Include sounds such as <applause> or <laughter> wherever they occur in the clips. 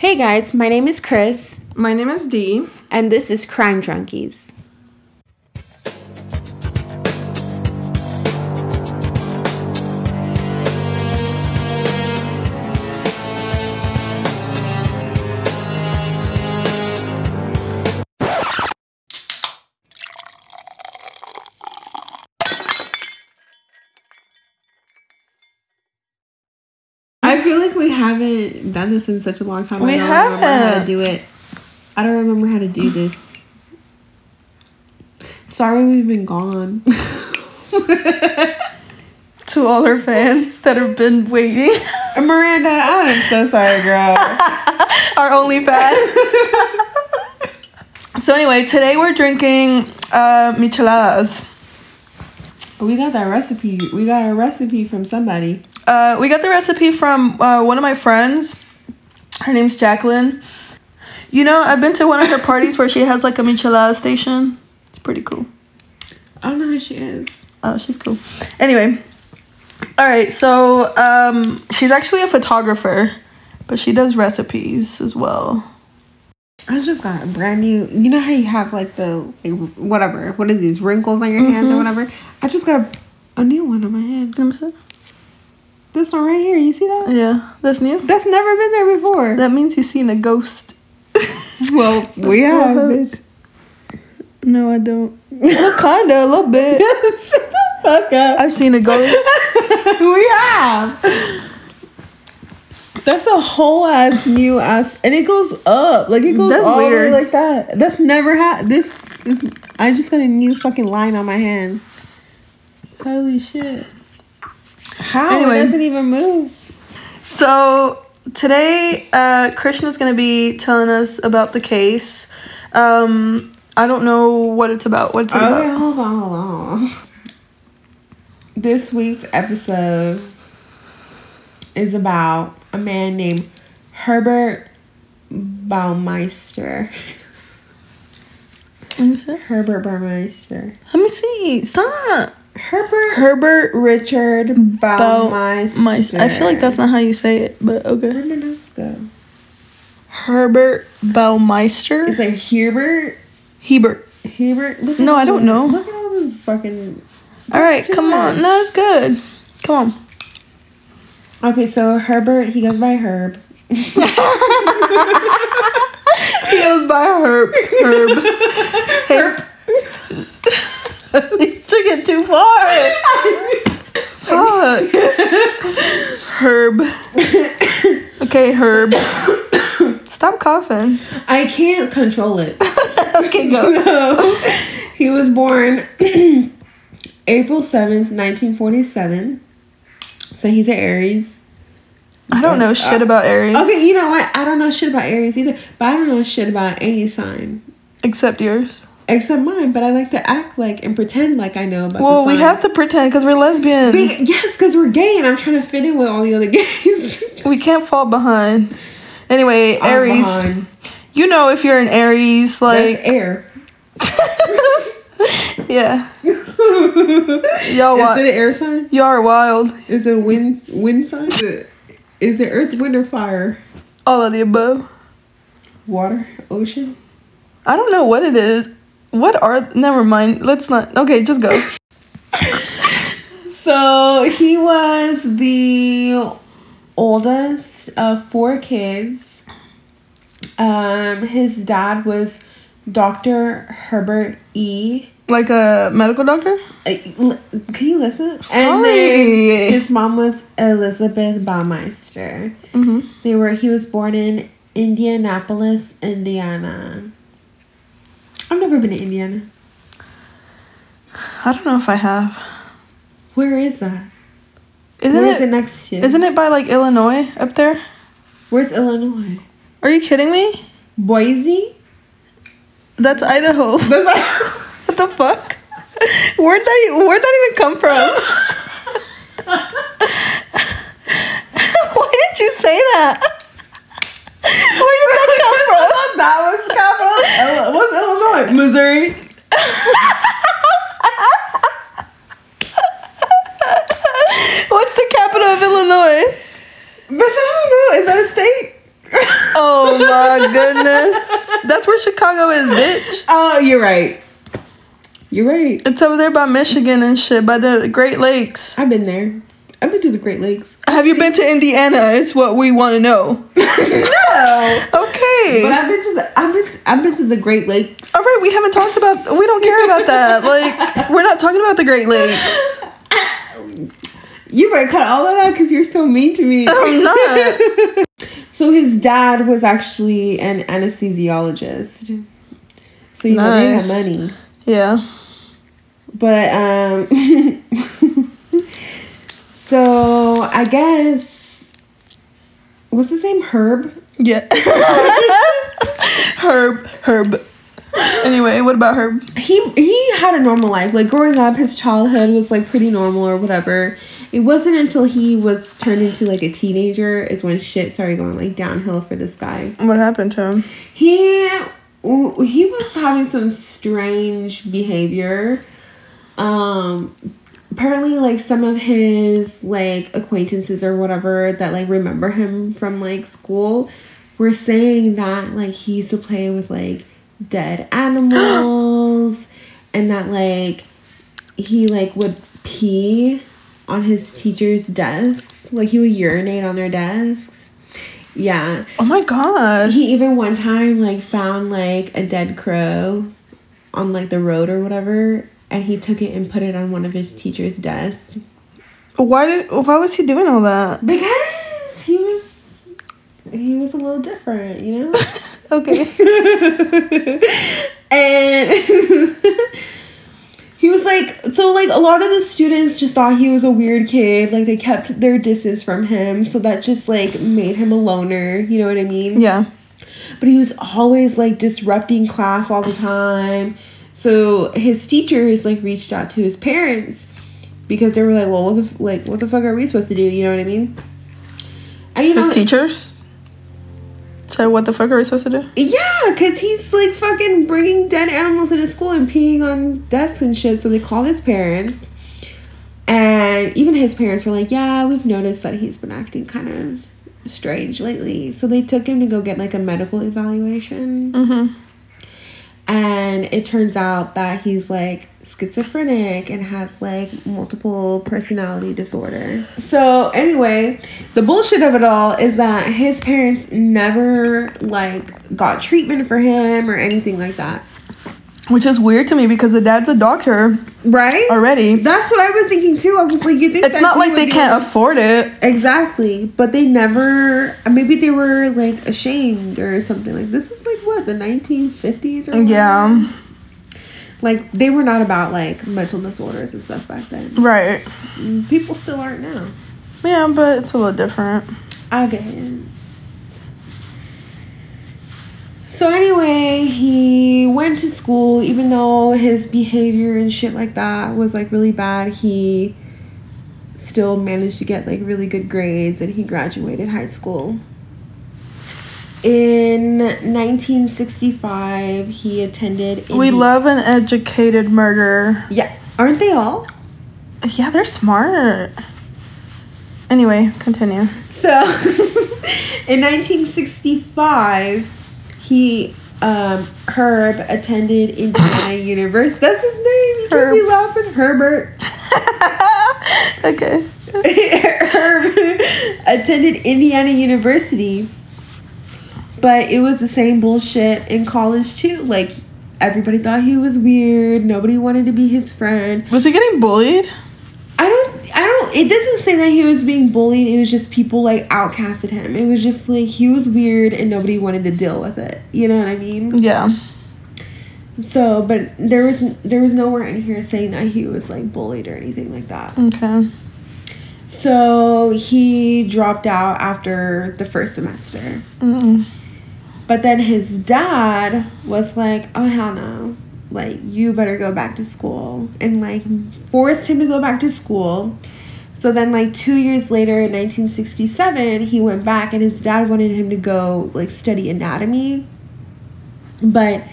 Hey guys, my name is Chris, My name is Dee. and this is Crime Drunkies. Done this in such a long time. We I don't remember how to haven't. do it. I don't remember how to do this. Sorry, we've been gone. <laughs> To all our fans that have been waiting, Miranda, I'm so sorry, girl. <laughs> our only fan. <laughs> so anyway, today we're drinking uh, micheladas. we got that recipe. We got a recipe from somebody. Uh, we got the recipe from uh, one of my friends. Her name's Jacqueline. You know, I've been to one of her parties where she has like a michelada station. It's pretty cool. I don't know who she is. Oh, she's cool. Anyway, all right. So um, she's actually a photographer, but she does recipes as well. I just got a brand new. You know how you have like the like, whatever. What are these wrinkles on your hands or whatever? I just got a, a new one on my hand. You know what I'm saying? This one right here. You see that? Yeah, that's new. That's never been there before. That means you've seen a ghost. <laughs> well, <laughs> we have. bitch. No, I don't. well, <laughs> kinda, a little bit. Shut the fuck up. I've seen a ghost. we have. That's a whole ass new ass, and it goes up like it goes That's all the way like that. That's never had this. This I just got a new fucking line on my hand. Holy shit! How Anyway. it doesn't even move? So today, uh, Krishna's gonna be telling us about the case. Um, I don't know what it's about. What's it Okay, about? hold on, hold on. This week's episode is about a man named Herbert Baumeister. Let me see. Herbert Baumeister. Let me see. Stop. Herbert Herbert Richard Baumeister. Mice. I feel like that's not how you say it, but okay. did notes go? Herbert Baumeister. Is it Hubert? Hebert. Hubert? Look No, I don't know. Look at all this fucking. All right, come much. on. No, it's good. Come on. Okay, so Herbert, he goes by Herb. <laughs> He goes by Herb. Herb. <laughs> Herb. You took it too far. Fuck. Herb. Okay, Herb. Stop coughing. I can't control it. <laughs> Okay, go. <laughs> So, he was born <clears throat> April 7th, 1947. So he's an Aries. I don't know shit about Aries. Okay, you know what? I don't know shit about Aries either, but I don't know shit about any sign Except yours. Except mine. But I like to act like and pretend like I know about. Well, we have to pretend because we're lesbian. Be- yes, because we're gay, and I'm trying to fit in with all the other gays. <laughs> We can't fall behind. Anyway, Aries. behind. You know if you're an Aries, That's like air. <laughs> yeah, <laughs> y'all Is wild. it an air sign? Y'all are wild. Is it a wind wind sign? Is it, is it earth, wind, or fire? All of the above. Water, ocean. I don't know what it is. What are? Never mind. Let's not. Okay, just go. So he was the oldest of four kids. Um, his dad was Dr. Herbert E. Like a medical doctor. Uh, Can you listen? And Sorry. his mom was Elizabeth Baumeister. Mm-hmm. They were. He was born in Indianapolis, Indiana. I've never been to Indiana. I don't know if I have. Where is that? Isn't Where is it? it next to? Isn't it by like Illinois up there? Where's Illinois? Are you kidding me? Boise. That's Idaho. <laughs> what the fuck? Where'd that? e- Where'd that even come from? <laughs> Why did you say that? Where did that come <laughs> from? that was capital. What's Illinois? Missouri. <laughs> What's the capital of Illinois? Bitch, I don't know. Is that a state? Oh <laughs> my goodness. That's where Chicago is, bitch. Oh, you're right. You're right. It's over there by Michigan and shit, by the Great Lakes. I've been there. I've been to the Great Lakes. Have you been to Indiana? Is what we want to know. No. <laughs> Okay. But I've been to the I've been to, I've been to the Great Lakes. All right, we haven't talked about. We don't care about that. <laughs> Like, we're not talking about the Great Lakes. You better cut all of that because you're so mean to me. I'm not. <laughs> So his dad was actually an anesthesiologist. So you know they had money. Yeah. But um so I guess what's his name? Herb? Yeah. <laughs> Herb. Herb. Anyway, what about Herb? He he had a normal life. Like growing up, his childhood was like pretty normal or whatever. It wasn't until he was turned into like a teenager is when shit started going like downhill for this guy. What happened to him? He he was having some strange behavior. Um apparently like some of his like acquaintances or whatever that like remember him from like school were saying that like he used to play with like dead animals <gasps> and that like he like would pee on his teachers' desks. Like he would urinate on their desks. Yeah. Oh my god. He even one time like found like a dead crow on like the road or whatever, and he took it and put it on one of his teacher's desks Why did? Why was he doing all that? because he was he was a little different, you know. <laughs> Okay. <laughs> and <laughs> he was like so like a lot of the students just thought he was a weird kid like they kept their distance from him so that just like made him a loner you know what i mean Yeah. but he was always like disrupting class all the time. So his teachers like reached out to his parents because they were like, "Well, what the f- like what the fuck are we supposed to do?" You know what I mean? And you His teachers. So what the fuck are we supposed to do? yeah, because he's like fucking bringing dead animals into school and peeing on desks and shit. So they called his parents, and even his parents were like, "Yeah, we've noticed that he's been acting kind of strange lately." So they took him to go get like a medical evaluation. Mm-hmm. And it turns out that he's like schizophrenic and has like multiple personality disorder. So anyway, the bullshit of it all is that his parents never like got treatment for him or anything like that. Which is weird to me because the dad's a doctor Right? already. That's what I was thinking too. I was like, you think It's not like they can't afford it. exactly, but they never. Maybe they were like ashamed or something. Like this was like what the 1950s or whatever? Yeah. Like they were not about like mental disorders and stuff back then. Right. Mm, people still aren't now. Yeah, but it's a little different. I guess. So anyway, he went to school even though his behavior and shit like that was like really bad. He still managed to get like really good grades and he graduated high school. In 1965, he attended We love an educated murderer. Yeah, aren't they all? Yeah, they're smart. Anyway, continue. So, <laughs> in 1965, he um, Herb attended Indiana <coughs> University. That's his name. You can't be laughing, Herbert. <laughs> okay. <laughs> Herb attended Indiana University, but it was the same bullshit in college too. Like everybody thought he was weird. Nobody wanted to be his friend. Was he getting bullied? I don't I don't it doesn't say that he was being bullied. It was just people like outcasted him. It was just like he was weird and nobody wanted to deal with it. You know what I mean? Yeah. So, but there was there was nowhere in here saying that he was like bullied or anything like that. Okay. So, he dropped out after the first semester. Mm. But then his dad was like, "Oh hell no. Like you better go back to school." And like forced him to go back to school. So then like 2 years later in 1967, he went back and his dad wanted him to go like study anatomy. But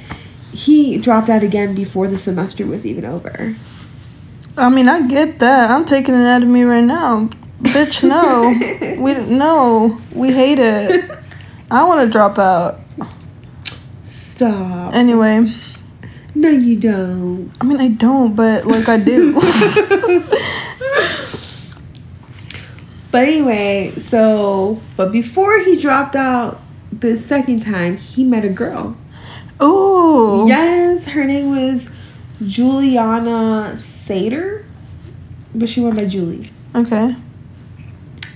he dropped out again before the semester was even over. I mean, I get that. I'm taking anatomy right now. Bitch, no. <laughs> we no. We hate it. I want to drop out. Stop. Anyway, No, you don't. I mean, I don't, but like I do. <laughs> But anyway, so but before he dropped out the second time, he met a girl. Oh Yes, her name was Juliana Saiter, but she went by Julie. Okay.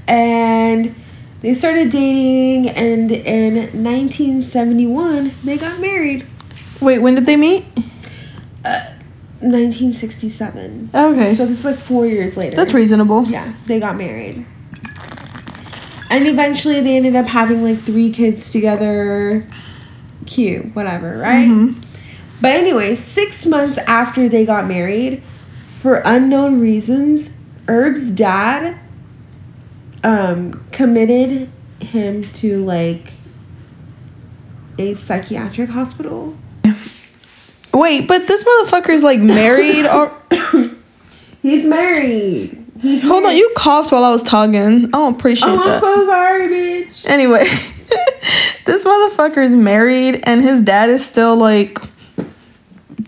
And they started dating, and in 1971, they got married. Wait, when did they meet? Uh, 1967. Okay. So this is like four years later. That's reasonable. Yeah, they got married. And eventually they ended up having like three kids together. Cute, whatever, right? Mhm. But anyway, six months after they got married, for unknown reasons, Herb's dad um, committed him to like a psychiatric hospital. Wait, but this motherfucker's like married or <coughs> He's married. <laughs> Hold on, you coughed while I was talking. I don't appreciate Oh, I'm so sorry, bitch. anyway, <laughs> this motherfucker's married and his dad is still like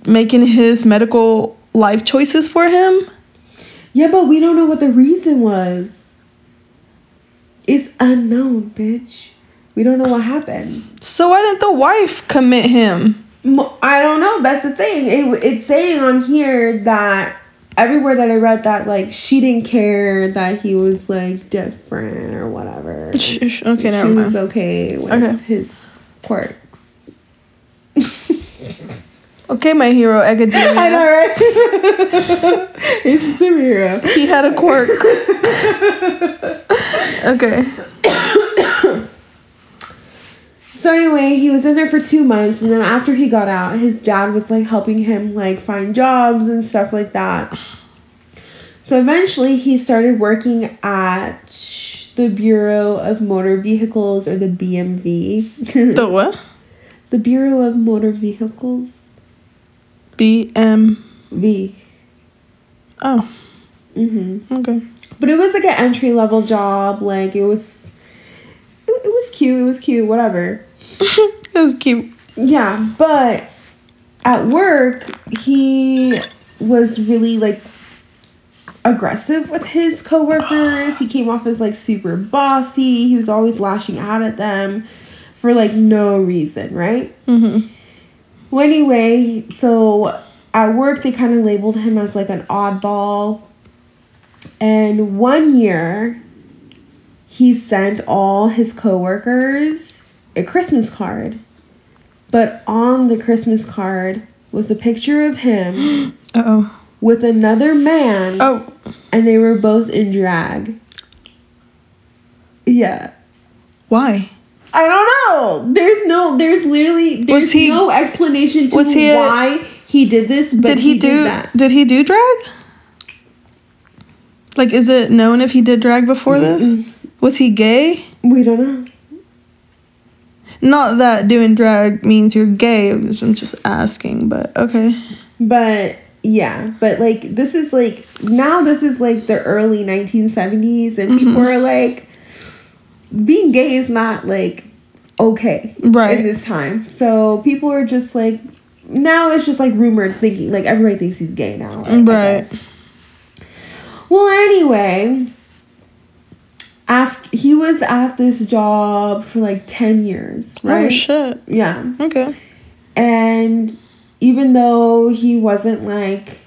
making his medical life choices for him. Yeah, but we don't know what the reason was. It's unknown, bitch. We don't know what happened. So why didn't the wife commit him? I don't know. That's the thing. It, it's saying on here that everywhere that I read that like she didn't care that he was like different or whatever. <laughs> Okay, she never was okay with Okay. his quirks. <laughs> Okay, my hero Academia. <laughs> I know, right? He's a superhero. He had a quirk. okay. <coughs> So anyway, he was in there for two months, and then after he got out, his dad was like helping him like find jobs and stuff like that. So eventually, he started working at the Bureau of Motor Vehicles or the BMV. <laughs> The what? the Bureau of Motor Vehicles. B M. V. Oh, Mm-hmm. okay. But it was like an entry level job. Like it was, it, it was cute. It was cute. Whatever. <laughs> It was cute. Yeah, but at work, he was really like aggressive with his coworkers. He came off as like super bossy. He was always lashing out at them for like no reason, right? Mm-hmm. Well, anyway, so at work, they kind of labeled him as like an oddball. And one year, he sent all his coworkers a Christmas card. But on the Christmas card was a picture of him <gasps> oh. with another man, Oh, and they were both in drag. Yeah. why? I don't know. There's no. There's literally. There's he- no explanation to he a- why he did this. But did he, did do? that. Did he do drag? Like, is it known if he did drag before this? Was he gay? We don't know. Not that doing drag means you're gay. I'm just- asking, but okay. But yeah, but like this is like now this is like the early 1970s, and people mm-hmm. are like, being gay is not like okay Right. in this time. So people are just like now it's just like rumored thinking like everybody thinks he's gay now. I- Right. Well, anyway, after he was at this job for like 10 years, oh, right? Oh shit. Yeah. Okay. And even though he wasn't like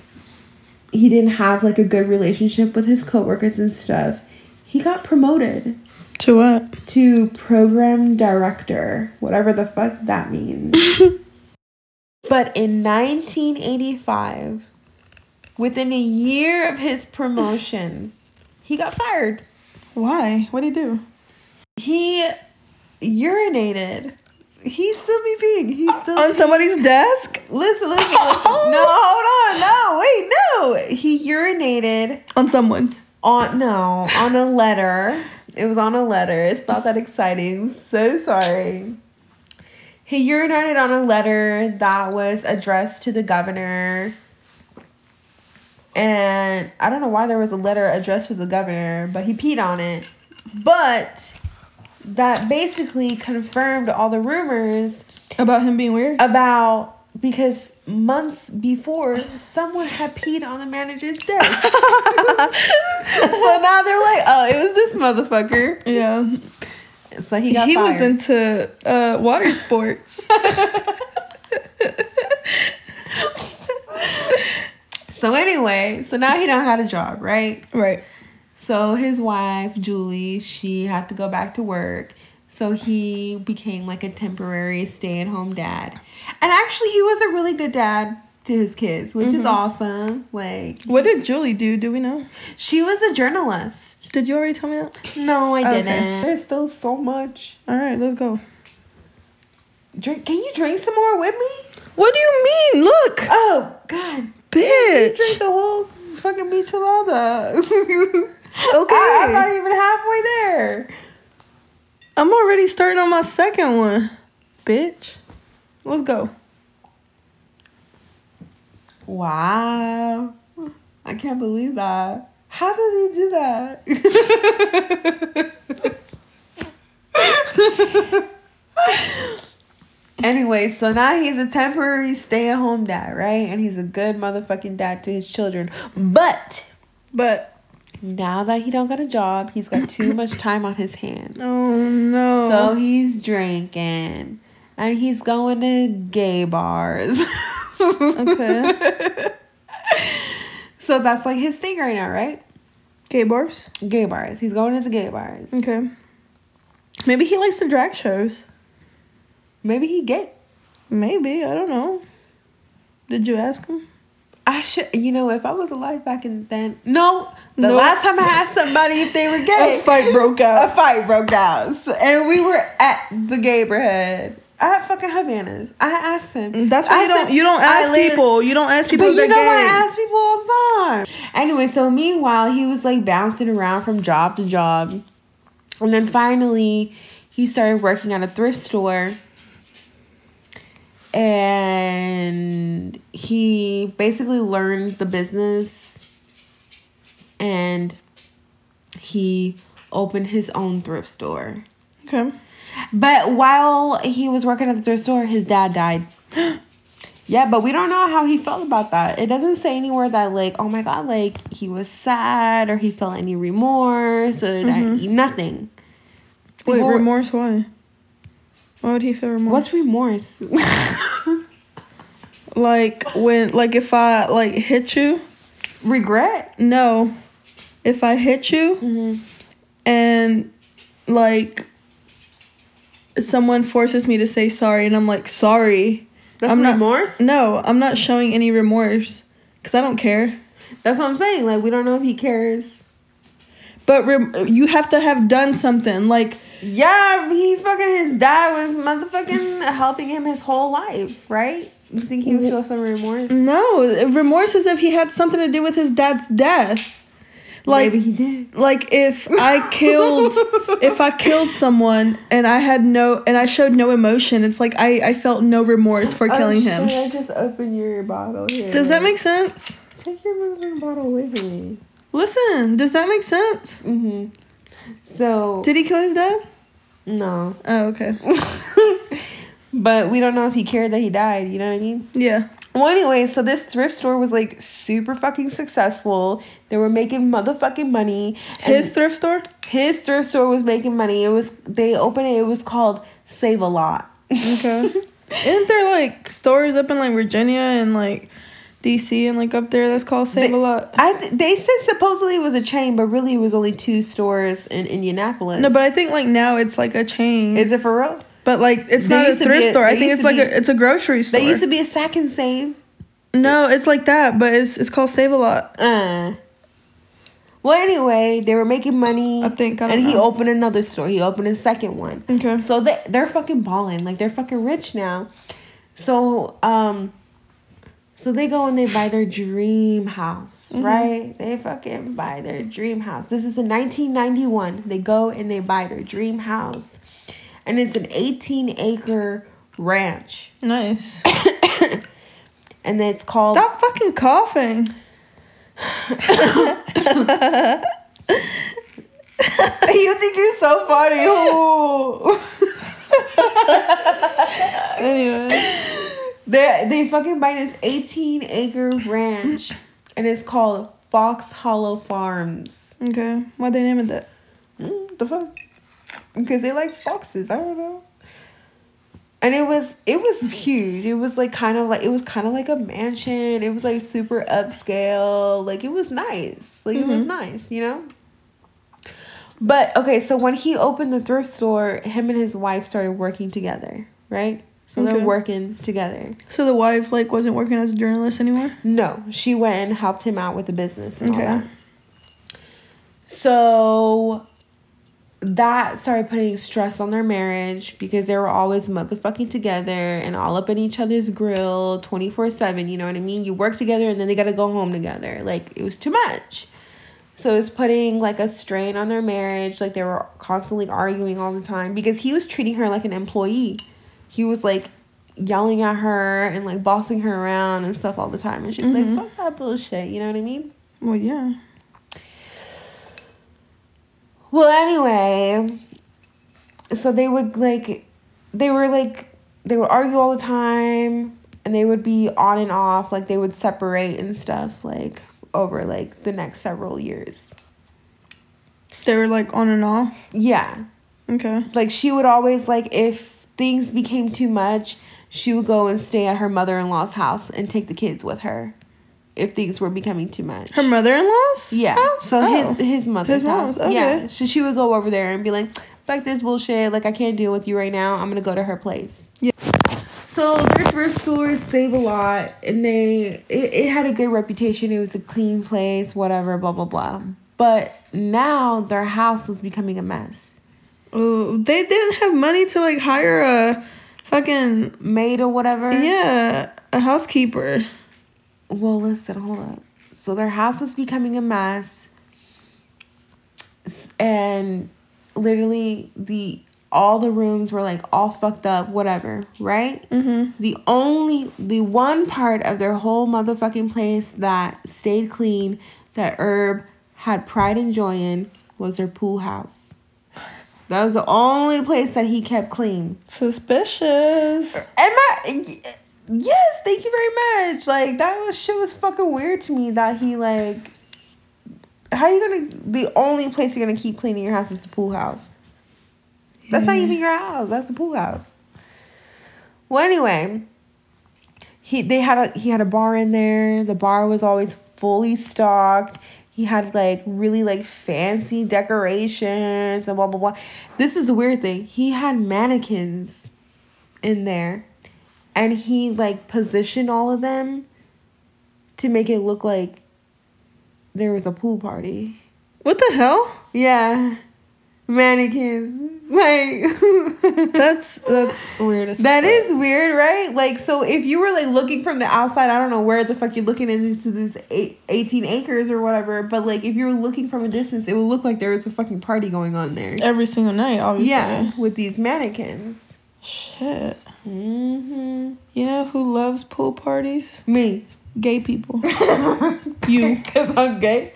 he didn't have like a good relationship with his coworkers and stuff, he got promoted To what? to program director, whatever the fuck that means. <laughs> but in 1985, within a year of his promotion, he got fired. Why? What did he do? He urinated. He's still be peeing. He's uh, still On somebody's desk? Listen, listen, <laughs> listen. No, hold on. No, wait, no. He urinated On someone. on no on a letter. It was on a letter. It's not that exciting. So sorry. He urinated on a letter that was addressed to the governor. And I don't know why there was a letter addressed to the governor, but he peed on it. But that basically confirmed all the rumors About him being weird. about because months before someone had peed on the manager's desk. <laughs> so now they're like, oh, it was this motherfucker. yeah. So he got he was into uh, water sports. <laughs> so anyway, so now he don't got a job, right? right. So his wife, Julie, she had to go back to work. So he became like a temporary stay at home dad. And actually, he was a really good dad to his kids, which is mm-hmm. awesome. Like, What did Julie do? Do we know? she was a journalist. Did you already tell me that? No, I Okay. didn't. There's still so much. All right, let's go. Drink. Can you drink some more with me? What do you mean? Look, Oh God, you bitch. drink the whole fucking michelada. <laughs> Okay. I, I'm not even halfway there. I'm already starting on my second one, bitch. Let's go. Wow. I can't believe that. How did he do that? <laughs> anyway, so now he's a temporary stay at home dad, right? And he's a good motherfucking dad to his children. But But now that he don't got a job, he's got too much <laughs> time on his hands. oh no. So he's drinking and he's going to gay bars. okay. <laughs> So that's like his thing right now, right? Gay bars. Gay bars. He's going to the gay bars. Okay. Maybe he likes the drag shows. Maybe he gay. Maybe I don't know. Did you ask him? I should, you know, if I was alive back in then. No, the No. last time I asked somebody if they were <laughs> gay, A fight broke out. a fight broke out, So- and we were at the neighborhood. at fucking Havana's. I asked him. That's why I you don't you don't ask people. You don't ask people But you know, I ask people all the time. Anyway, so meanwhile, he was like bouncing around from job to job. And then finally, he started working at a thrift store. And he basically learned the business. And he opened his own thrift store. Okay. But while he was working at the thrift store, his dad died. <gasps> yeah, but we don't know how he felt about that. It doesn't say anywhere that like, oh my god, like he was sad or he felt any remorse or that, mm-hmm. nothing. Wait, People remorse? Why? Why would he feel remorse? What's remorse? <laughs> like when, like if I like hit you? Regret? No, if I hit you Mm-hmm. and like someone forces me to say sorry, and I'm like sorry. That's I'm not- remorse. No, I'm not showing any remorse because I don't care. That's what I'm saying. Like we don't know if he cares. But rem- you have to have done something. Like Yeah, he fucking his dad was motherfucking helping him his whole life, right? You think he would feel some remorse? no remorse is if he had something to do with his dad's death. Like Maybe he did. like if I <laughs> killed if I killed someone and I had no and I showed no emotion, it's like I I felt no remorse for killing oh, him. Shit, I just open your bottle here. Does that make sense? Take your motherfucking bottle with me. Listen, does that make sense? Mm-hmm. So Did he kill his dad? no, Oh, okay. <laughs> but we don't know if he cared that he died. You know what I mean? Yeah. Well, anyway, so this thrift store was like super fucking successful. They were making motherfucking money. His thrift store? his thrift store was making money. It was they opened it. It was called Save a Lot. Okay. <laughs> Isn't there like stores up in like Virginia and like DC and like up there that's called Save They- a Lot? I th- they said supposedly it was a chain, but really it was only two stores in Indianapolis. No, but I think like now it's like a chain. is it for real? but like it's They not a used to be thrift a- store. I think it's like be- a it's a grocery store. They used to be a sack and save. no, it's like that, but it's it's called Save a Lot. Uh. Well, anyway, they were making money. I think, I and he opened another store. He opened a second one. Okay. So they they're fucking balling. Like they're fucking rich now. So um. So they go and they buy their dream house, Mm-hmm. right? They fucking buy their dream house. This is in 1991. They go and they buy their dream house, and it's an 18 acre ranch, Nice. <coughs> and it's called Stop fucking coughing. <coughs> you think you're so funny. <laughs> Anyway. They they fucking buy this 18 acre ranch and it's called Fox Hollow Farms. Okay. Why'd they name it that? Mm, the fuck? Because they like foxes. I don't know. And it was it was huge. It was like kind of like it was kind of like a mansion. It was like super upscale. Like it was nice. Like it was Mhm. nice, you know? But okay, so when he opened the thrift store, him and his wife started working together, right? So Okay. they're working together. So the wife like wasn't working as a journalist anymore? No, she went and helped him out with the business and Okay. all that. So that started putting stress on their marriage because they were always motherfucking together and all up in each other's grill 24 7. You know what I mean? You work together and then they got to go home together. Like it was too much. So it's putting like a strain on their marriage. Like they were constantly arguing all the time because he was treating her like an employee. He was like yelling at her and like bossing her around and stuff all the time. And she's Mhm. like, fuck that bullshit. You know what I mean? Well, yeah. Well, anyway, so they would like, they were like, they would argue all the time and they would be on and off. Like they would separate and stuff like over like the next several years. They were like on and off. Yeah. Okay. Like she would always like, if things became too much, she would go and stay at her mother in law's house and take the kids with her if things were becoming too much. Her mother-in-law's? Yeah. house? So Oh. his his mother's His house. Yeah. okay. So she would go over there and be like, "Fuck this bullshit! Like I can't deal with you right now. I'm gonna go to her place." Yeah. So their thrift stores save a lot, and they it, it had a good reputation. It was a clean place, whatever, blah blah blah. But now their house was becoming a mess. Oh, they didn't have money to like hire a fucking Maid or whatever. yeah, a housekeeper. Well, listen, hold up. So their house was becoming a mess, and literally the all the rooms were like all fucked up, whatever, right? Mhm. The only the one part of their whole motherfucking place that stayed clean, that Herb had pride and joy in, was their pool house. That was the only place that he kept clean. Suspicious. Am I? Yes, thank you very much. Like that was shit was fucking weird to me that he like. How you gonna? The only place you're gonna keep cleaning your house is the pool house. That's not even your house. That's the pool house. Well, anyway, he they had a he had a bar in there. The bar was always fully stocked. He had like really like fancy decorations and blah blah blah. This is the weird thing. He had mannequins in there, and he like positioned all of them to make it look like there was a pool party. What the hell? Yeah, mannequins. Like <laughs> That's that's weird as That is weird, right? Like, so if you were like looking from the outside, I don't know where the fuck you're looking into this eight, 18 acres or whatever, but like if you were looking from a distance, it would look like there was a fucking party going on there. every single night, obviously. Yeah, with these mannequins. Shit. Mm-hmm. You know who loves pool parties? Me. Gay people. <laughs> you. <laughs> Because I'm gay.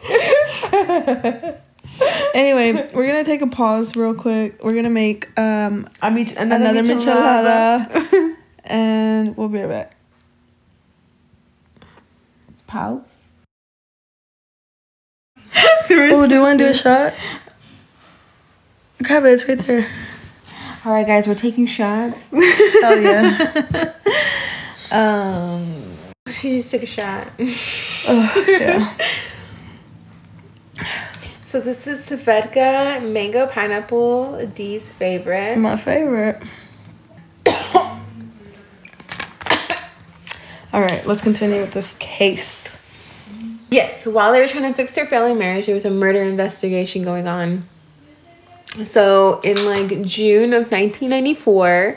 Anyway, we're gonna take a pause real quick. We're gonna make um another, another michelada. michelada, <laughs> and we'll be right back. Pause. <laughs> Oh, do you want to do a shot? Grab it. It's right there. All right, guys, we're taking shots. <laughs> Hell yeah. Um, she just took a shot. Ugh, yeah. So this is Svedka mango pineapple, Dee's favorite. My favorite. <coughs> All right, let's continue with this case. Yes, while they were trying to fix their failing marriage, there was a murder investigation going on. So in like June of 1994,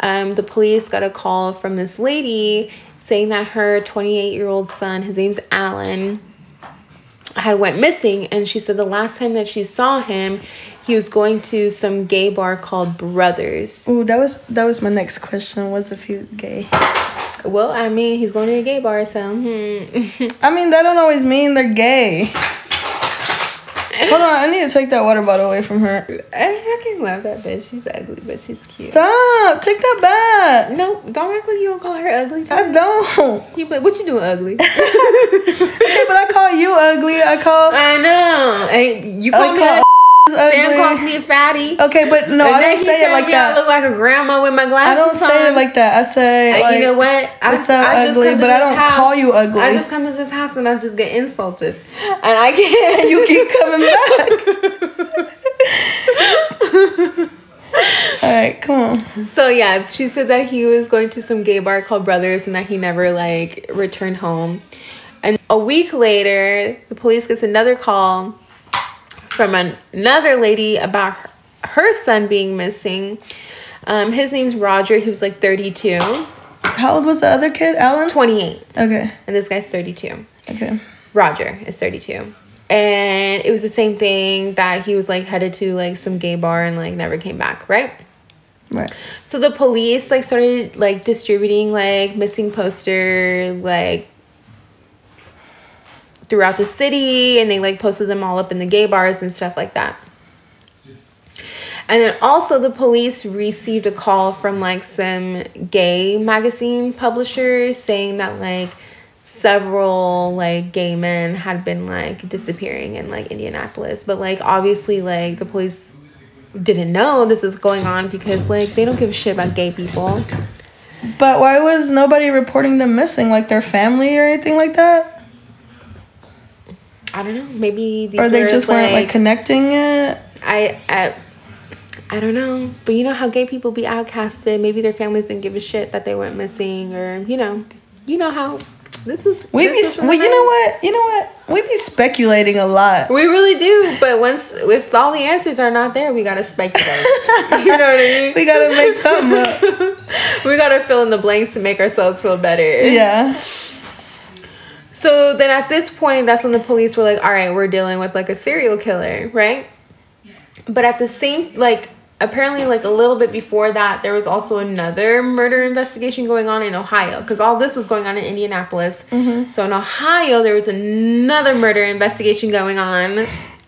um, the police got a call from this lady saying that her 28 year old son, his name's Alan, had went missing, and she said the last time that she saw him, he was going to some gay bar called Brothers. Oh, that was that was my next question. Was if he was gay? Well, I mean, he's going to a gay bar, so hmm. <laughs> I mean, that don't always mean they're gay. <laughs> Hold on, I need to take that water bottle away from her. I fucking love that bitch. She's ugly, but she's cute. Stop! Take that back. No, don't act like you don't call her ugly. I don't. You, but what you doing ugly? <laughs> Okay, but I call you ugly. I call. I know. Hey, you I call me call Sam ugly. calls me a fatty. Okay, but no, And I don't say it like me I that. look like a grandma with my glasses I don't say on. it like that. I say And like, you know what? I, what's up, I just ugly? But I don't house- call you ugly. I just come to this house and I just get insulted, and I can't. <laughs> you keep <laughs> coming back. All right, come on. So yeah, she said that he was going to some gay bar called Brothers and that he never like returned home. And a week later, the police gets another call from an- another lady about her, her son being missing. Um, his name's Roger. He was like 32, How old was the other kid, Alan? 28, Okay, and this guy's 32. okay. Roger is 32. And it was the same thing that he was like headed to like some gay bar and like never came back, right? Right. So the police like started like distributing like missing poster like throughout the city and they like posted them all up in the gay bars and stuff like that. And then also the police received a call from like some gay magazine publishers saying that like several like gay men had been like disappearing in like Indianapolis, but like obviously like the police didn't know this was going on because like they don't give a shit about gay people. But why was nobody reporting them missing, like their family or anything like that? I don't know. Maybe these Or they just weren't like connecting it? I I I don't know. But you know how gay people be outcasted. Maybe their families didn't give a shit that they went missing, or you know, you know how this was. We this be, was well, you know what? You know what? We be speculating a lot. We really do, but once if all the answers are not there, we gotta speculate. <laughs> you know what I mean? <laughs> We gotta make something up. <laughs> we gotta fill in the blanks to make ourselves feel better. Yeah. So then at this point, that's when the police were like, all right, we're dealing with like a serial killer, right? But at the same, like, apparently, like a little bit before that, there was also another murder investigation going on in Ohio because all this was going on in Indianapolis. Mm-hmm. So in Ohio, there was another murder investigation going on.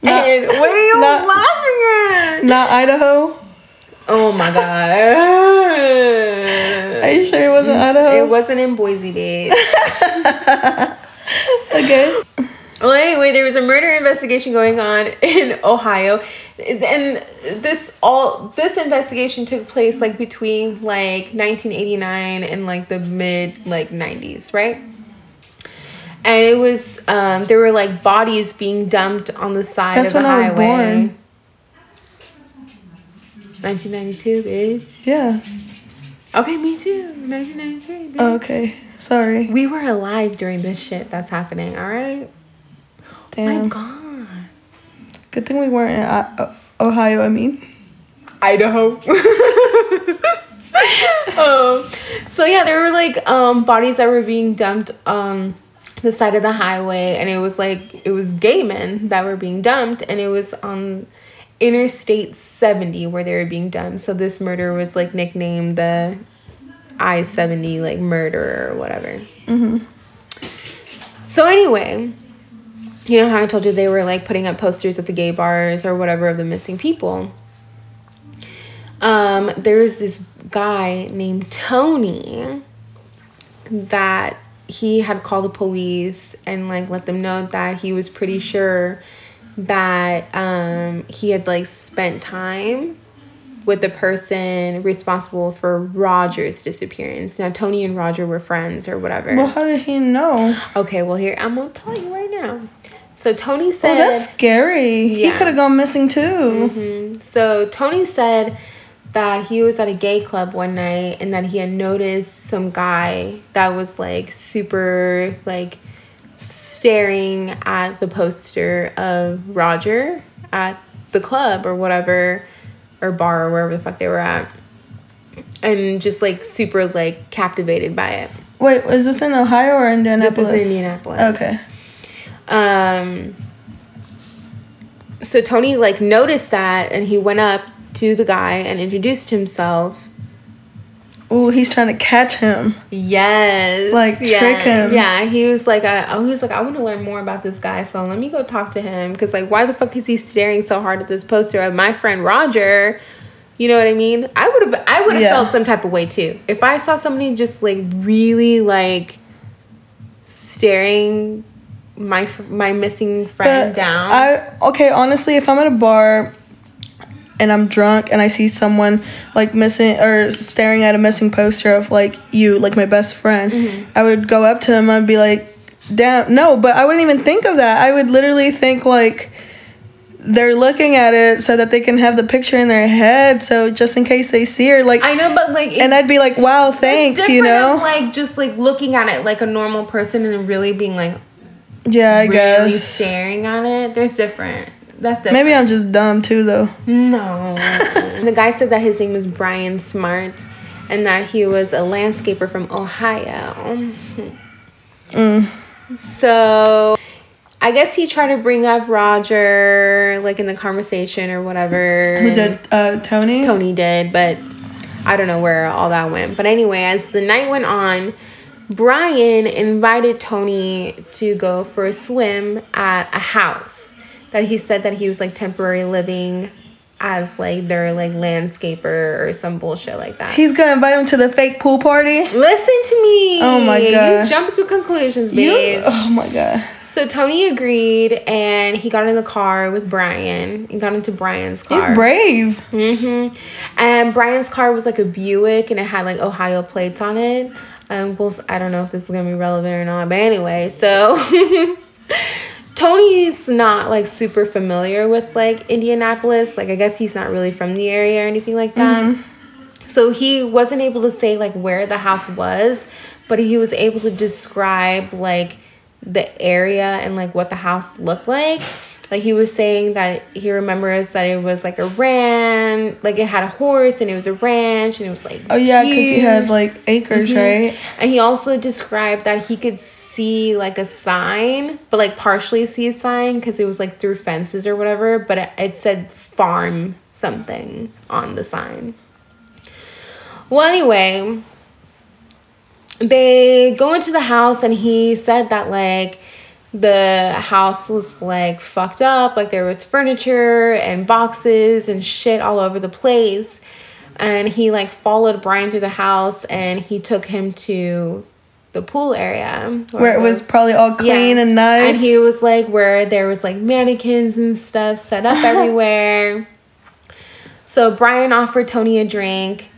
and what are you not- laughing at? Not Idaho. Oh my god. <laughs> Are you sure it wasn't Idaho? It wasn't in Boise, babe. <laughs> okay. Well, anyway, there was a murder investigation going on in Ohio, and this all this investigation took place like between like 1989 and like the mid like 90s, right? And it was um, there were like bodies being dumped on the side That's of the when I was highway. born. 1992, bitch. Yeah. Okay, me too. 1993. bitch. Okay. Sorry. We were alive during this shit that's happening. All right. My Damn. God. Good thing we weren't in I- O- Ohio. I mean. Idaho. um, <laughs> so yeah, there were like um, bodies that were being dumped on the side of the highway, and it was like it was gay men that were being dumped, and it was on Interstate 70 where they were being done. So this murder was like nicknamed the I 70 like murder or whatever. So anyway, you know how I told you they were like putting up posters at the gay bars or whatever of the missing people. Um, there was this guy named Tony that he had called the police and like let them know that he was pretty sure that um he had like spent time with the person responsible for Roger's disappearance. Now Tony and Roger were friends or whatever. Well, how did he know? Okay, well here I'm gonna tell you right now. So Tony Oh, said that's scary. He could have gone missing too. Mhm. So Tony said that he was at a gay club one night and that he had noticed some guy that was like super like staring at the poster of Roger at the club or whatever or bar or wherever the fuck they were at. And just like super like captivated by it. Wait, was this in Ohio or Indianapolis? This is Indianapolis. Okay. Um, so Tony like noticed that and he went up to the guy and introduced himself. Ooh, he's trying to catch him. Yes. Like, yeah. trick him. Yeah, he was like, I, oh, he was like, I want to learn more about this guy, so let me go talk to him. Because, like, why the fuck is he staring so hard at this poster of my friend Roger? You know what I mean? I would have, I would have Yeah. felt some type of way too if I saw somebody just like really like staring my my missing friend But down. I okay, honestly, if I'm at a bar and I'm drunk and I see someone like missing or staring at a missing poster of like you, like my best friend, Mm-hmm. I would go up to him and be like, "Damn, no!" But I wouldn't even think of that. I would literally think like they're looking at it so that they can have the picture in their head. So just in case they see her, like, I know, but like, it- and I'd be like, "Wow, thanks," you know? of, like just like looking at it like a normal person and really being like yeah, I really guess. staring at it. There's different. That's different. Maybe I'm just dumb too, though. No. <laughs> the guy said that his name was Brian Smart and that he was a landscaper from Ohio. So I guess he tried to bring up Roger like in the conversation or whatever. Who did uh, Tony? Tony did, but I don't know where all that went. But anyway, as the night went on, Brian invited Tony to go for a swim at a house that he said that he was like temporary living as like their like landscaper or some bullshit like that. He's gonna invite him to the fake pool party. Listen to me. Oh my God. You jump to conclusions, babe. oh my god. So Tony agreed and he got in the car with Brian. He got into Brian's car. He's brave. hmm And Brian's car was like a Buick and it had like Ohio plates on it. Um, well, I don't know if this is gonna be relevant or not, but anyway, so <laughs> Tony's not like super familiar with like Indianapolis. Like, I guess he's not really from the area or anything like that. Mm-hmm. So he wasn't able to say like where the house was, but he was able to describe like the area and like what the house looked like. Like he was saying that he remembers that it was like a ranch, like it had a horse and it was a ranch and it was like Oh yeah, because he had like acres, mm-hmm. right? And he also described that he could see like a sign, but like partially see a sign because it was like through fences or whatever, but it, it said farm something on the sign. Well, anyway, they go into the house and he said that like the house was like fucked up, like there was furniture and boxes and shit all over the place. And he like followed Brian through the house and he took him to the pool area Where it was probably all clean yeah. and nice. And he was like where there was like mannequins and stuff set up <laughs> everywhere. So Brian offered Tony a drink.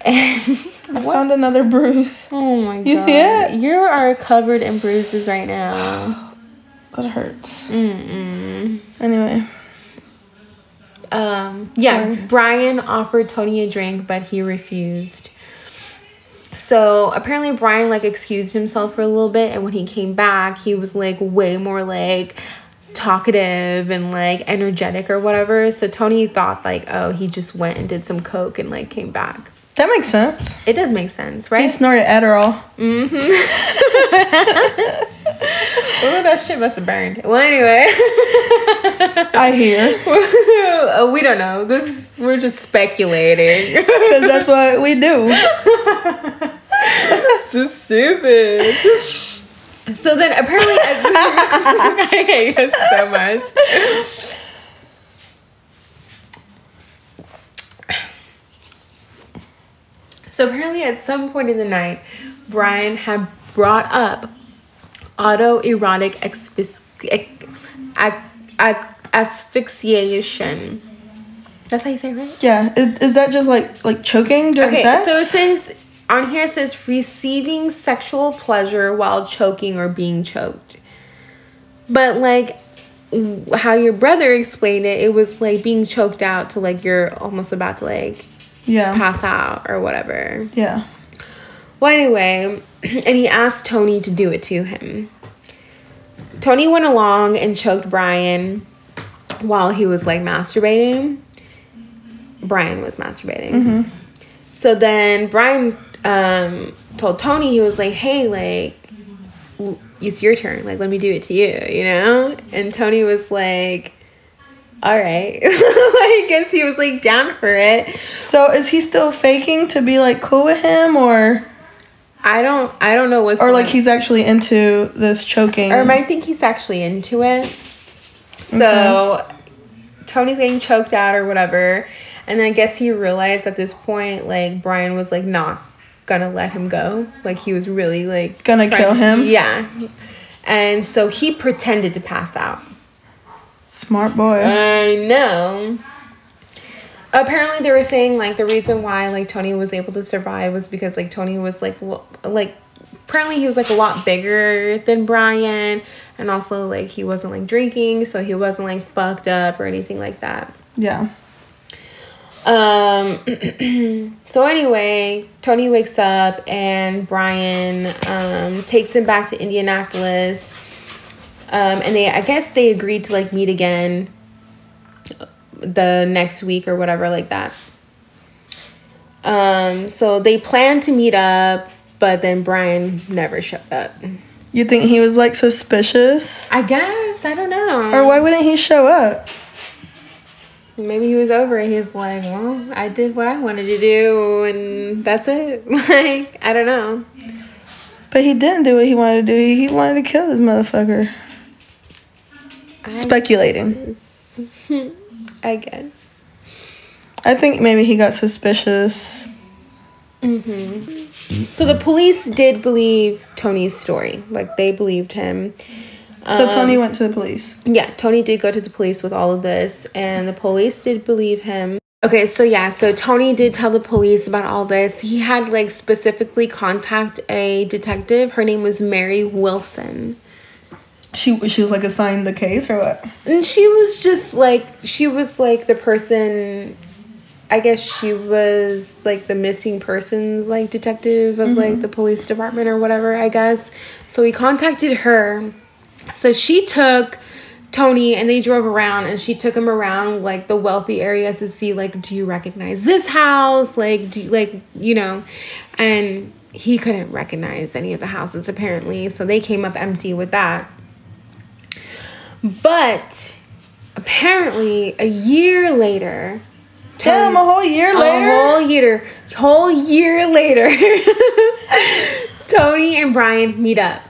And I found another bruise. <laughs> oh my god. You see it? You are covered in bruises right now. <gasps> That hurts. Mm-mm. Anyway, Um yeah. Brian offered Tony a drink, but he refused. So apparently Brian like excused himself for a little bit and when he came back, he was like way more like talkative and like energetic or whatever. So Tony thought like, oh, he just went and did some coke and like came back. that makes sense. It does make sense, right? He snorted Adderall. Mm-hmm. <laughs> oh, that shit must have burned. Well, anyway, <laughs> I hear. <laughs> Uh, we don't know. This we're just speculating. Because that's what we do. <laughs> so stupid. So then apparently, I hate us so much. So apparently, at some point in the night, Brian had brought up autoerotic asphyxiation. That's how you say it, right? Yeah. Is, is that just like like choking during Okay, sex? so it says on here it says receiving sexual pleasure while choking or being choked. But like how your brother explained it, it was like being choked out to like you're almost about to like yeah. pass out or whatever. Yeah. Well, anyway, <clears throat> and he asked Tony to do it to him. Tony went along and choked Brian while he was like masturbating. Brian was masturbating. So then Brian um, told Tony, he was like, hey, like, it's your turn. Like, let me do it to you, you know? And Tony was like, all right. <laughs> I guess he was like down for it. So is he still faking to be like cool with him or I don't I don't know what's or like he's actually into this choking? or I think he's actually into it. So Tony's getting choked out or whatever. And then I guess he realized at this point like Brian was like not gonna let him go. Like he was really like Gonna trying- kill him? Yeah. And so he pretended to pass out. Smart boy. I know. Apparently, they were saying like the reason why like Tony was able to survive was because like Tony was like lo- like apparently he was like a lot bigger than Brian, and also like he wasn't like drinking, so he wasn't like fucked up or anything like that. yeah. Um. <clears throat> so anyway, Tony wakes up and Brian um takes him back to Indianapolis. Um, and they, I guess they agreed to like meet again the next week or whatever like that. Um, so they planned to meet up, but then Brian never showed up. You think he was like suspicious? I guess I don't know. Or why wouldn't he show up? Maybe he was over it. He's like, well, I did what I wanted to do, and that's it. <laughs> like, I don't know. But he didn't do what he wanted to do. He wanted to kill this motherfucker. Speculating. <laughs> I guess. I think maybe he got suspicious. Mm-hmm. So the police did believe Tony's story. Like, they believed him. So um, Tony went to the police. Yeah, Tony did go to the police with all of this, and the police did believe him. Okay, so yeah, so Tony did tell the police about all this. He had like specifically contact a detective. Her name was Mary Wilson. She she was like assigned the case or what? And she was just like she was like the person I guess she was like the missing persons like detective of like mm-hmm. the police department or whatever, I guess. So he contacted her. So she took Tony and they drove around and she took him around like the wealthy areas to see like do you recognize this house? Like do you, like you know and he couldn't recognize any of the houses apparently. So they came up empty with that. But apparently, a year later, Damn, a whole year later. a whole year, whole year later, <laughs> Tony and Brian meet up.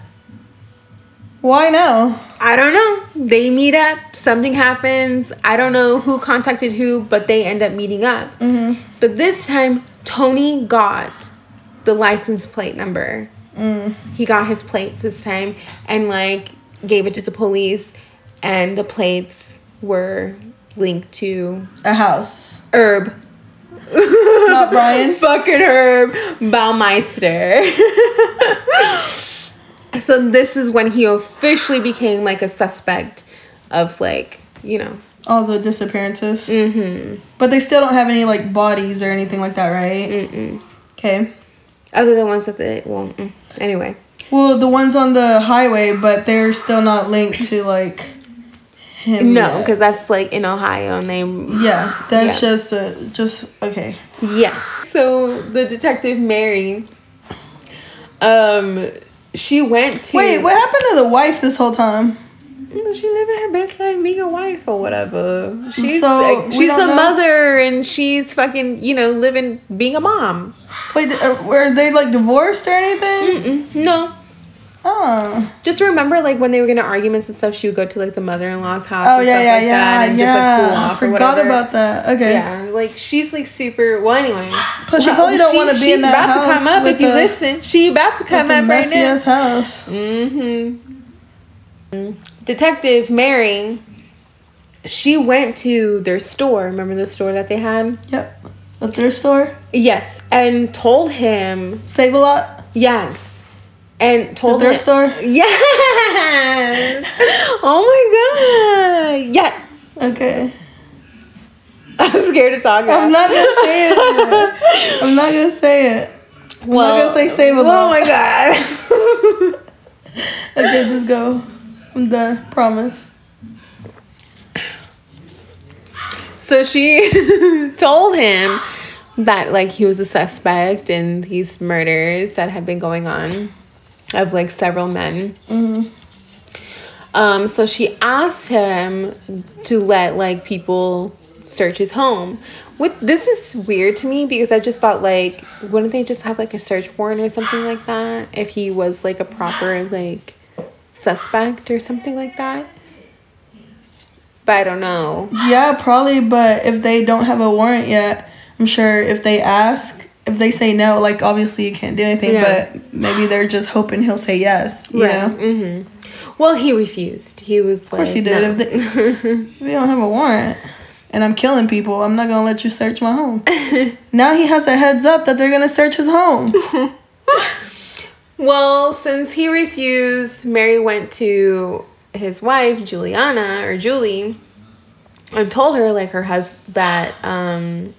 Why no? I don't know. They meet up. Something happens. I don't know who contacted who, but they end up meeting up. Mm-hmm. But this time, Tony got the license plate number. Mm. He got his plates this time and like gave it to the police, and the plates were linked to A house. Herb. Not Brian. <laughs> Fucking Herb Baumeister. <laughs> so this is when he officially became like a suspect of like, you know, All the disappearances. Mm-hmm. But they still don't have any like bodies or anything like that, right? Okay. other than ones that they well mm. anyway. Well, the ones on the highway, but they're still not linked to like him. No, because that's like in Ohio and they yeah, that's Yeah. just uh, just okay. Yes. So the detective Mary um she went to Wait, what happened to the wife this whole time? She living her best life, being a wife or whatever. She's So, like, she's a know- mother and she's fucking you know living being a mom. Wait, uh, were they like divorced or anything? Mm-mm, no, Oh, just remember like when they were gonna arguments and stuff, she would go to like the mother-in-law's house. oh yeah, stuff yeah, like yeah, that and yeah. just like cool off or Forgot about that. Okay. Yeah, like she's like super. Well, anyway, Plus, she Well, probably don't wanna be in that house. She's about to come up with if you the- listen. She about to come up right now. house. Mm-hmm. Detective Mary, she went to their store. Remember the store that they had? Yep. A thrift store. Yes, and told him Sav-A-Lot. yes, and told thrift him store? <laughs> Yes. oh my god. Yes. Okay. I'm scared to talk. I'm not gonna say it. I'm not gonna say it. I'm not gonna say save a Oh my god. <laughs> Okay, just go. I'm done. Promise. So she <laughs> told him that like he was a suspect in these murders that had been going on of like several men. Um, so she asked him to let like people search his home. With this is weird to me because I just thought like wouldn't they just have like a search warrant or something like that if he was like a proper like suspect or something like that. But I don't know. Yeah, probably. But if they don't have a warrant yet, I'm sure if they ask, if they say no, like obviously you can't do anything. Yeah. But maybe they're just hoping he'll say yes. You know. Mm-hmm. Well, he refused. He was like, course he did. "No." If, they, if we don't have a warrant, and I'm killing people, I'm not gonna let you search my home. <laughs> now he has a heads up that they're gonna search his home. <laughs> Well, since he refused, Mary went to his wife, Juliana or Julie, and told her like her husband that um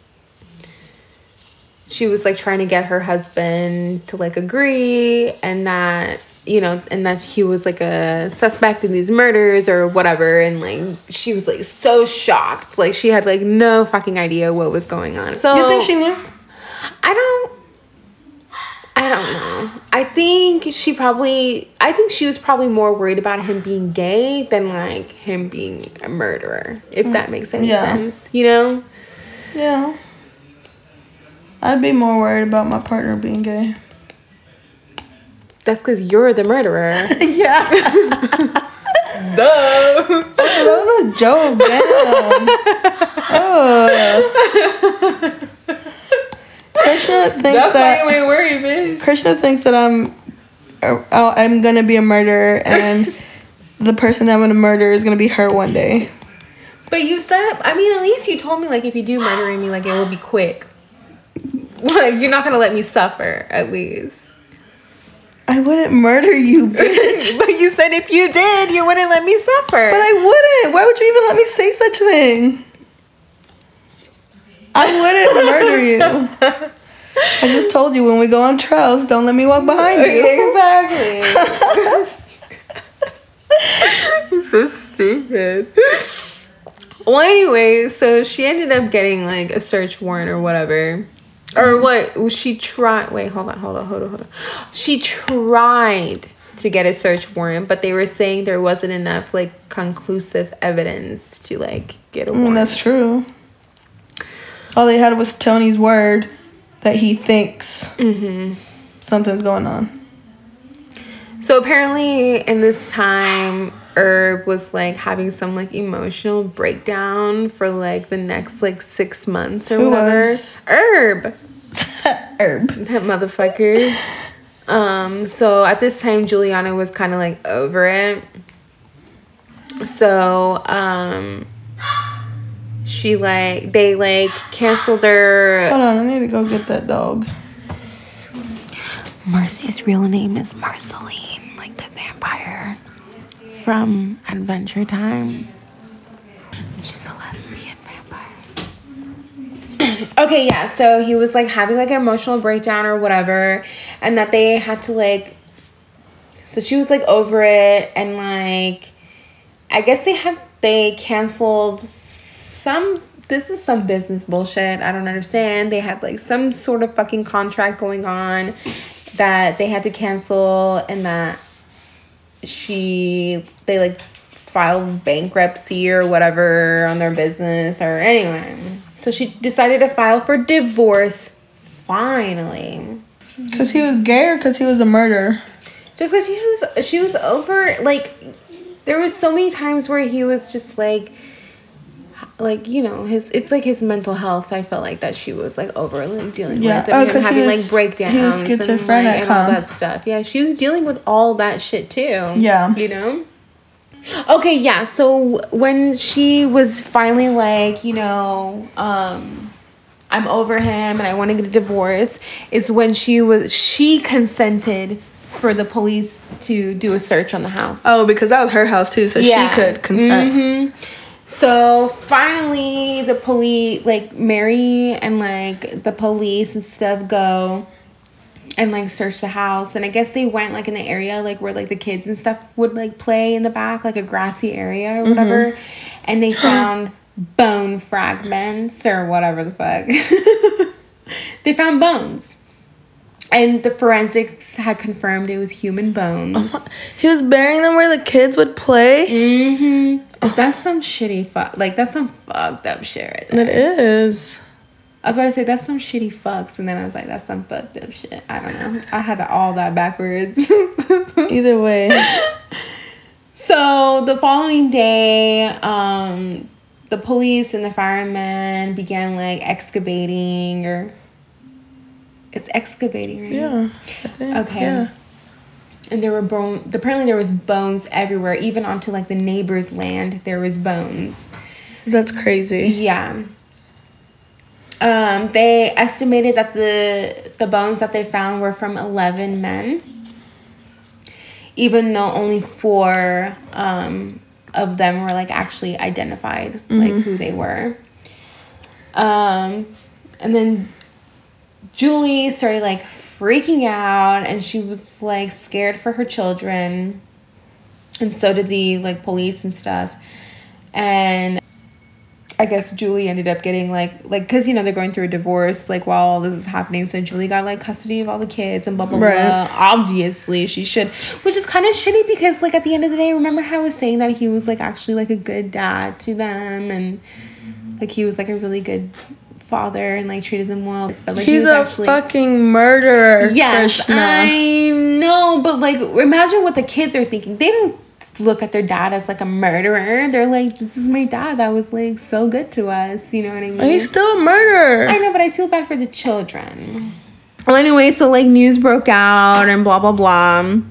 she was like trying to get her husband to like agree and that you know and that he was like a suspect in these murders or whatever and like she was like so shocked like she had like no fucking idea what was going on so You think she knew? I don't I don't know. I think she probably I think she was probably more worried about him being gay than like him being a murderer, if that makes any Yeah. sense. You know? Yeah. I'd be more worried about my partner being gay. That's because you're the murderer. <laughs> yeah. <laughs> Duh. that was a joke. Damn. Oh. Krishna thinks That's that ain't worried, bitch. Krishna thinks that I'm uh, I'm gonna be a murderer and the person that I'm gonna murder is gonna be her one day. But you said I mean at least you told me like if you do murder me like it will be quick. Like you're not gonna let me suffer, at least. I wouldn't murder you, <laughs> bitch. but you said if you did, you wouldn't let me suffer. But I wouldn't. Why would you even let me say such a thing? I wouldn't murder you. <laughs> I just told you when we go on trails, don't let me walk behind you. <laughs> Exactly. so stupid. Well, anyway, so she ended up getting like a search warrant or whatever. Or what? was She tried. Wait, hold on, hold on, hold on, hold on. She tried to get a search warrant, but they were saying there wasn't enough like conclusive evidence to like get a I mean, warrant. that's true. All they had was Tony's word that he thinks mm-hmm. something's going on. So apparently, in this time, Herb was like having some like emotional breakdown for like the next like six months or Who whatever. was? Herb, <laughs> Herb. <laughs> that motherfucker. Um. So at this time, Juliana was kind of like over it. So um, she like they like canceled her. Hold on, I need to go get that dog. Marcy's real name is Marceline, like the vampire from Adventure Time. She's a lesbian vampire. <coughs> okay, yeah, so he was like having like an emotional breakdown or whatever, and that they had to like. So she was like over it, and like, I guess they had they canceled some. This is some business bullshit. I don't understand. They had like some sort of fucking contract going on that they had to cancel and that she they like filed bankruptcy or whatever on their business or anyway. So she decided to file for divorce finally. Cause he was gay or cause he was a murderer. Just because she was she was over like there was so many times where he was just like like you know his it's like his mental health i felt like that she was like over like dealing Yeah. with and Oh, him 'cause he having was- like breakdowns he was and, like, schizophrenic, and all that stuff yeah she was dealing with all that shit too Yeah. you know okay yeah so when she was finally like you know um i'm over him and i want to get a divorce is when she was she consented for the police to do a search on the house Oh, because that was her house too, so Yeah. she could consent. Mhm. So finally, the police, like Mary and like the police and stuff, go and like search the house. And I guess they went like in the area like where like the kids and stuff would like play in the back, like a grassy area or whatever. Mm-hmm. And they <gasps> found bone fragments or whatever the fuck. <laughs> they found bones. and the forensics had confirmed it was human bones. Uh-huh. He was burying them where the kids would play. Mm-hmm. Uh-huh. That's some shitty fuck. Like that's some fucked up shit right. It is. I was about to say that's some shitty fucks, and then I was like, that's some fucked up shit. I don't know. I had all that backwards. <laughs> Either way. so the following day, um, the police and the firemen began like excavating, or it's excavating, right? Yeah. Think, Okay. Yeah. And there were bone. Apparently, there was bones everywhere, even onto like the neighbor's land. There was bones. That's crazy. Yeah. Um, they estimated that the the bones that they found were from eleven men, even though only four um, of them were like actually identified, like who they were. Um, and then Julie started like freaking out, and she was like scared for her children, and so did the like police and stuff, and I guess Julie ended up getting like like because you know they're going through a divorce like while all this is happening. So Julie got like custody of all the kids and blah blah Right. blah. Obviously she should, which is kind of shitty because like at the end of the day, remember how I was saying that he was like actually like a good dad to them and like he was like a really good father and like treated them well. But like he He's was a actually fucking murderer. Yes, Krishna. I know, but like, imagine what the kids are thinking. They don't look at their dad as like a murderer. They're like, this is my dad that was like so good to us. You know what I mean? He's still a murderer. I know, but I feel bad for the children. Well, anyway, so like news broke out and blah blah blah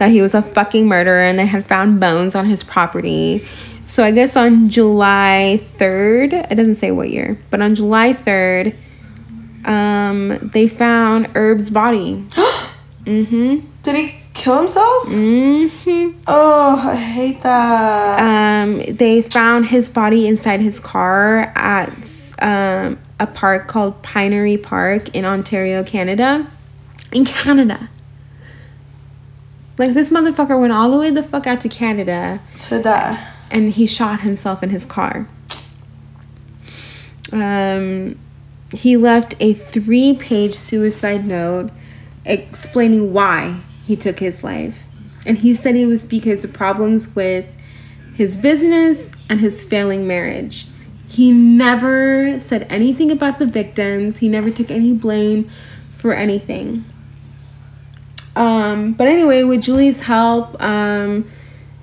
that he was a fucking murderer and they had found bones on his property. So I guess on July 3rd, it doesn't say what year, but on July 3rd, um, they found Herb's body. <gasps> mm-hmm. Did he kill himself? Mm-hmm. Oh, I hate that. Um, they found his body inside his car at um, a park called Pinery Park in Ontario, Canada. In Canada. Like this motherfucker went all the way the fuck out to Canada to that. and he shot himself in his car. Um, he left a three page suicide note explaining why he took his life. And he said it was because of problems with his business and his failing marriage. He never said anything about the victims, he never took any blame for anything. Um, but anyway, with Julie's help, um,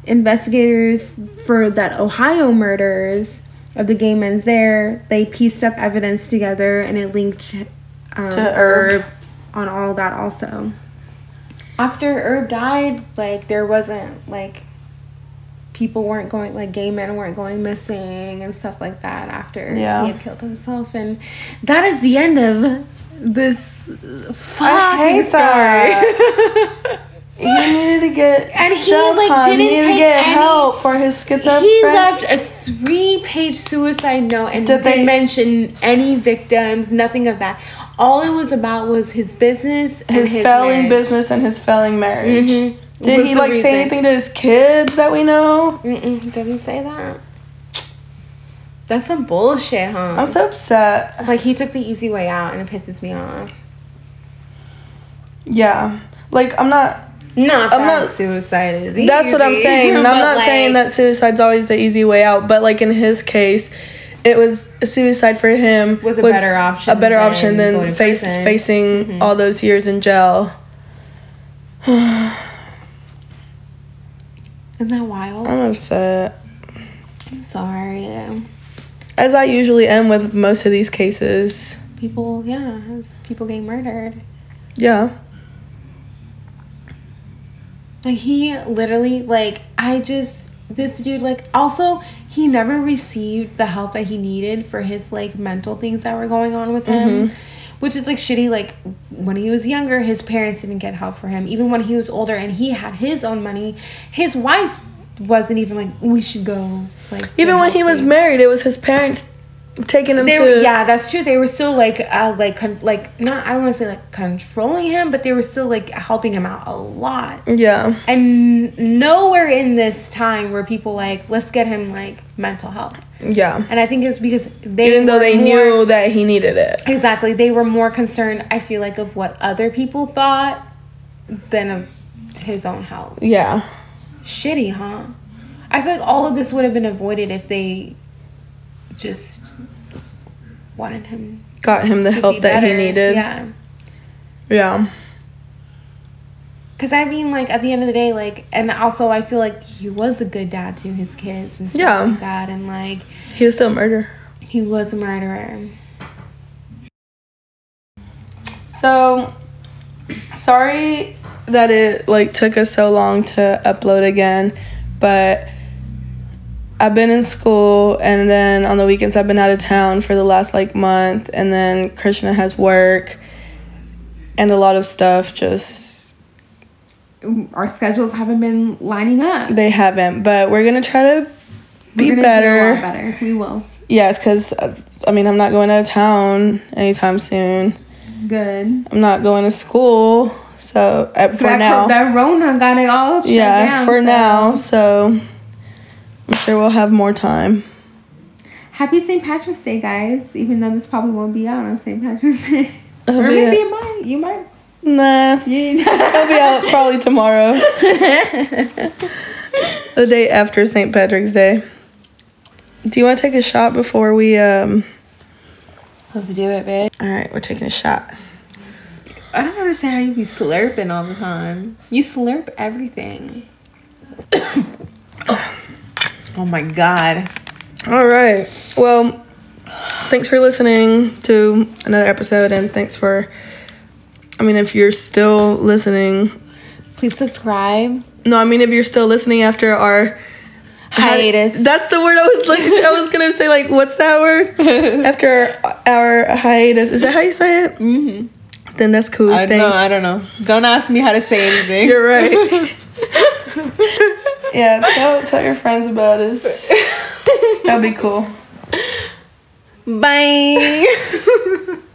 investigators for that Ohio murders of the gay men's there, they pieced up evidence together and it linked um, To Herb. Herb on all that also. After Herb died, like there wasn't like people weren't going like gay men weren't going missing and stuff like that after Yeah. he had killed himself and that is the end of this fucking story. <laughs> He needed to get <laughs> And he, like, time. didn't he needed to take get any- help for his schizophrenia. he left a three-page suicide note and Did didn't they- mention any victims, nothing of that. All it was about was his business, and his, his, failing marriage. business and his failing marriage. Mhm. Did Was he like reason. say anything to his kids that we know? Mm-mm, he doesn't say that. That's some bullshit, huh? I'm so upset. like he took the easy way out, and it pisses me off. Yeah, like I'm not. Not I'm not- suicide is easy. That's what I'm saying. I'm <laughs> not saying that suicide's always the easy way out, but like in his case, it was suicide for him Was a better option A better than option than face facing mm-hmm. all those years in jail. <sighs> Isn't that wild? I'm upset, I'm sorry. as I usually am with most of these cases. People, yeah, people getting murdered. Yeah, Like he literally like I just this dude like also he never received the help that he needed for his like mental things that were going on with him. Mm-hmm. Which is like shitty like when he was younger his parents didn't get help for him. Even when he was older and he had his own money, his wife wasn't even like we should go like even when he was married, it was his parents taking him they to yeah, that's true. They were still like, uh, like, con- like not. I don't want to say like controlling him, but they were still like helping him out a lot. yeah And nowhere in this time were people like, let's get him like mental help. yeah And I think it was because they, even though they more- knew that he needed it exactly, they were more concerned. I feel like of what other people thought than of his own health. yeah Shitty, huh? I feel like all of this would have been avoided if they just wanted him got him the help be that he needed Yeah. yeah Because I mean, like, at the end of the day, like, and also I feel like he was a good dad to his kids and stuff Yeah. like that. And, like, he was still a murderer he was a murderer. So sorry that it like took us so long to upload again, but I've been in school and then on the weekends I've been out of town for the last like month and then Krishna has work and a lot of stuff just Our schedules haven't been lining up. they haven't, but we're going to try to be better. Do a lot better. We will. Yes, cuz I mean I'm not going out of town anytime soon. Good. I'm not going to school. So uh, for that, now. that Rona got it all shut yeah down, for so- now so i'm sure we'll have more time Happy St. Patrick's Day, guys. Even though this probably won't be out on St. Patrick's Day. It'll or maybe out- it might. You might. nah <laughs> <laughs> it'll be out probably tomorrow <laughs> the day after st patrick's day do you want to take a shot before we um Let's do it, babe. all right we're taking a shot I don't understand how you be slurping all the time. You slurp everything. <coughs> <coughs> <coughs> oh my god. all right well thanks for listening to another episode and thanks for i mean if you're still listening Please subscribe. no i mean if you're still listening after our Hiatus. That's the word I was like. I was gonna say like, what's that word? <laughs> After our hiatus, is that how you say it? Mm-hmm. Then that's cool. I Thanks. know. I don't know. Don't ask me how to say anything. You're right. <laughs> yeah, tell tell your friends about us. <laughs> That'd be cool. Bye. <laughs>